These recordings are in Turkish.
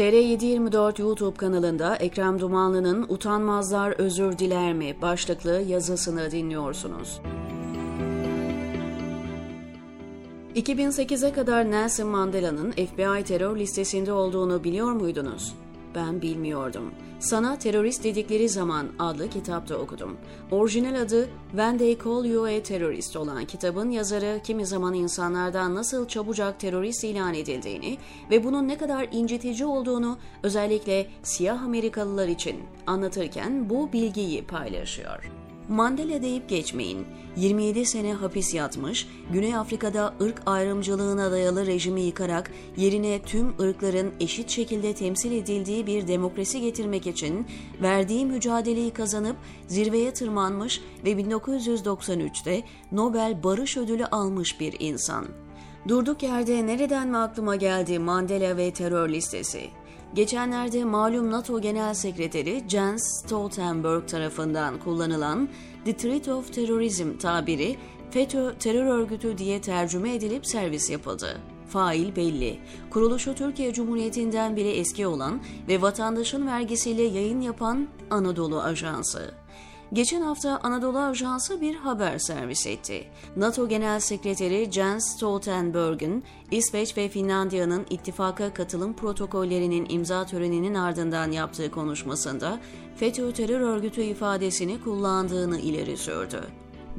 TR724 YouTube kanalında Ekrem Dumanlı'nın Utanmazlar Özür Diler mi başlıklı yazısını dinliyorsunuz. 2008'e kadar Nelson Mandela'nın FBI terör listesinde olduğunu biliyor muydunuz? Ben bilmiyordum. Sana Terörist Dedikleri Zaman adlı kitapta okudum. Orijinal adı When They Call You a Terrorist olan kitabın yazarı kimi zaman insanlardan nasıl çabucak terörist ilan edildiğini ve bunun ne kadar incitici olduğunu özellikle siyah Amerikalılar için anlatırken bu bilgiyi paylaşıyor. Mandela deyip geçmeyin. 27 sene hapis yatmış, Güney Afrika'da ırk ayrımcılığına dayalı rejimi yıkarak yerine tüm ırkların eşit şekilde temsil edildiği bir demokrasi getirmek için verdiği mücadeleyi kazanıp zirveye tırmanmış ve 1993'te Nobel Barış Ödülü almış bir insan. Durduk yerde nereden mi aklıma geldi Mandela ve terör listesi? Geçenlerde malum NATO Genel Sekreteri Jens Stoltenberg tarafından kullanılan The Threat of Terrorism tabiri FETÖ terör örgütü diye tercüme edilip servis yapıldı. Fail belli. Kuruluşu Türkiye Cumhuriyeti'nden bile eski olan ve vatandaşın vergisiyle yayın yapan Anadolu Ajansı. Geçen hafta Anadolu Ajansı bir haber servis etti. NATO Genel Sekreteri Jens Stoltenberg'in İsveç ve Finlandiya'nın ittifaka katılım protokollerinin imza töreninin ardından yaptığı konuşmasında FETÖ terör örgütü ifadesini kullandığını ileri sürdü.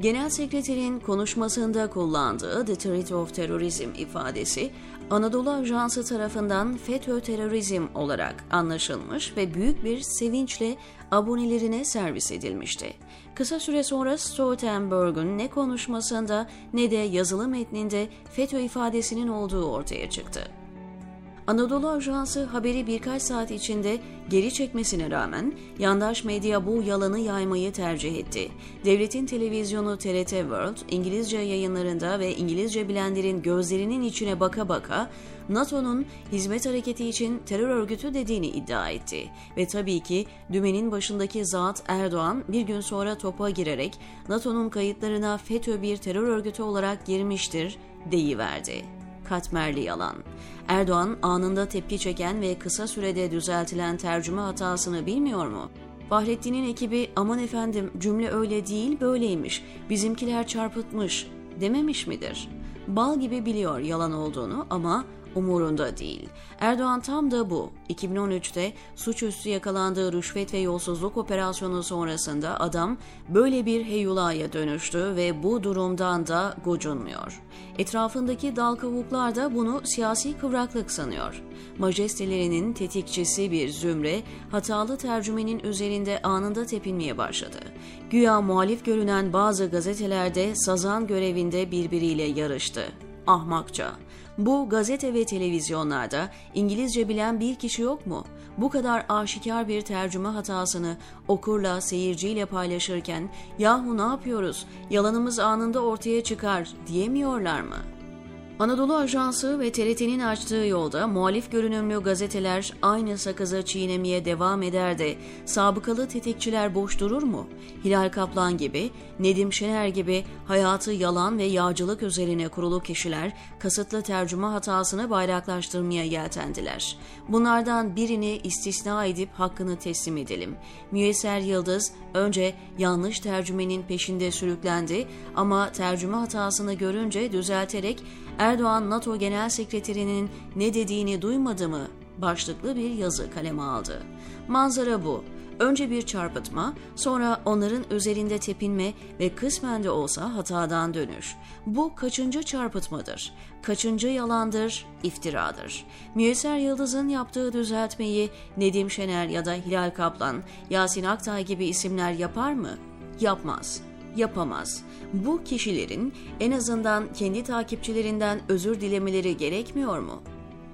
Genel Sekreterin konuşmasında kullandığı The Threat of Terrorism ifadesi Anadolu Ajansı tarafından FETÖ terörizm olarak anlaşılmış ve büyük bir sevinçle abonelerine servis edilmişti. Kısa süre sonra Stoltenberg'ün ne konuşmasında ne de yazılı metninde FETÖ ifadesinin olduğu ortaya çıktı. Anadolu Ajansı haberi birkaç saat içinde geri çekmesine rağmen yandaş medya bu yalanı yaymayı tercih etti. Devletin televizyonu TRT World İngilizce yayınlarında ve İngilizce bilenlerin gözlerinin içine baka baka NATO'nun hizmet hareketi için terör örgütü dediğini iddia etti. Ve tabii ki dümenin başındaki zat Erdoğan bir gün sonra topa girerek NATO'nun kayıtlarına FETÖ bir terör örgütü olarak girmiştir deyiverdi katmerli yalan. Erdoğan anında tepki çeken ve kısa sürede düzeltilen tercüme hatasını bilmiyor mu? Fahrettin'in ekibi aman efendim cümle öyle değil böyleymiş, bizimkiler çarpıtmış dememiş midir? Bal gibi biliyor yalan olduğunu ama umurunda değil. Erdoğan tam da bu. 2013'te suçüstü yakalandığı rüşvet ve yolsuzluk operasyonu sonrasında adam böyle bir heyulaya dönüştü ve bu durumdan da gocunmuyor. Etrafındaki dal kavuklar da bunu siyasi kıvraklık sanıyor. Majestelerinin tetikçisi bir zümre hatalı tercümenin üzerinde anında tepinmeye başladı. Güya muhalif görünen bazı gazetelerde sazan görevinde birbiriyle yarıştı. Ahmakça. Bu gazete ve televizyonlarda İngilizce bilen bir kişi yok mu? Bu kadar aşikar bir tercüme hatasını okurla, seyirciyle paylaşırken yahu ne yapıyoruz, yalanımız anında ortaya çıkar diyemiyorlar mı?'' Anadolu Ajansı ve TRT'nin açtığı yolda muhalif görünümlü gazeteler aynı sakızı çiğnemeye devam eder de sabıkalı tetikçiler boş durur mu? Hilal Kaplan gibi, Nedim Şener gibi hayatı yalan ve yağcılık üzerine kurulu kişiler kasıtlı tercüme hatasını bayraklaştırmaya yeltendiler. Bunlardan birini istisna edip hakkını teslim edelim. Müyesser Yıldız önce yanlış tercümenin peşinde sürüklendi ama tercüme hatasını görünce düzelterek Erdoğan NATO Genel Sekreterinin ne dediğini duymadı mı başlıklı bir yazı kaleme aldı. Manzara bu. Önce bir çarpıtma, sonra onların üzerinde tepinme ve kısmen de olsa hatadan dönüş. Bu kaçıncı çarpıtmadır? Kaçıncı yalandır, iftiradır? Müyesser Yıldız'ın yaptığı düzeltmeyi Nedim Şener ya da Hilal Kaplan, Yasin Aktay gibi isimler yapar mı? Yapmaz yapamaz. Bu kişilerin en azından kendi takipçilerinden özür dilemeleri gerekmiyor mu?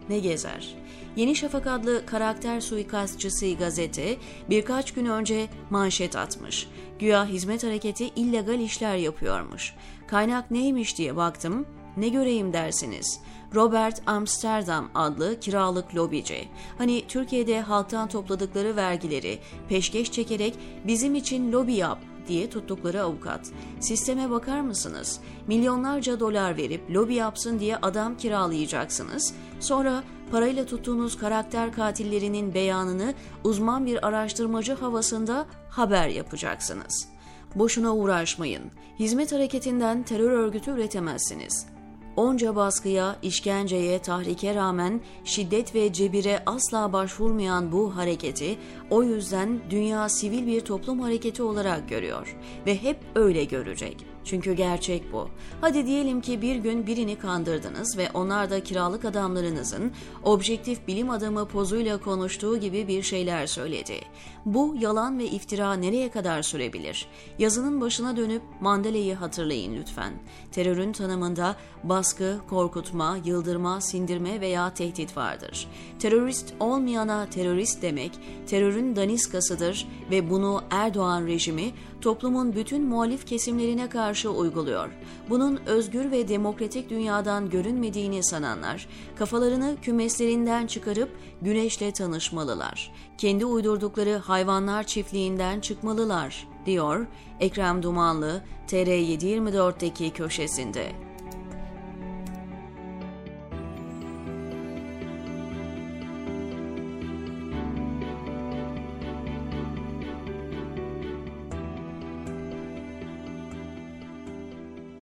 Ne gezer? Yeni Şafak adlı karakter suikastçısı gazete birkaç gün önce manşet atmış. Güya hizmet hareketi illegal işler yapıyormuş. Kaynak neymiş diye baktım. Ne göreyim dersiniz? Robert Amsterdam adlı kiralık lobici. Hani Türkiye'de halktan topladıkları vergileri peşkeş çekerek bizim için lobi yap diye tuttukları avukat. Sisteme bakar mısınız? Milyonlarca dolar verip lobi yapsın diye adam kiralayacaksınız. Sonra parayla tuttuğunuz karakter katillerinin beyanını uzman bir araştırmacı havasında haber yapacaksınız. Boşuna uğraşmayın. Hizmet hareketinden terör örgütü üretemezsiniz. Onca baskıya, işkenceye, tahrike rağmen şiddet ve cebire asla başvurmayan bu hareketi o yüzden dünya sivil bir toplum hareketi olarak görüyor ve hep öyle görecek. Çünkü gerçek bu. Hadi diyelim ki bir gün birini kandırdınız ve onlar da kiralık adamlarınızın objektif bilim adamı pozuyla konuştuğu gibi bir şeyler söyledi. Bu yalan ve iftira nereye kadar sürebilir? Yazının başına dönüp Mandela'yı hatırlayın lütfen. Terörün tanımında baskı, korkutma, yıldırma, sindirme veya tehdit vardır. Terörist olmayana terörist demek, terörün daniskasıdır ve bunu Erdoğan rejimi toplumun bütün muhalif kesimlerine karşı uyguluyor. Bunun özgür ve demokratik dünyadan görünmediğini sananlar, kafalarını kümeslerinden çıkarıp güneşle tanışmalılar. Kendi uydurdukları hayvanlar çiftliğinden çıkmalılar, diyor Ekrem Dumanlı TR724'deki köşesinde.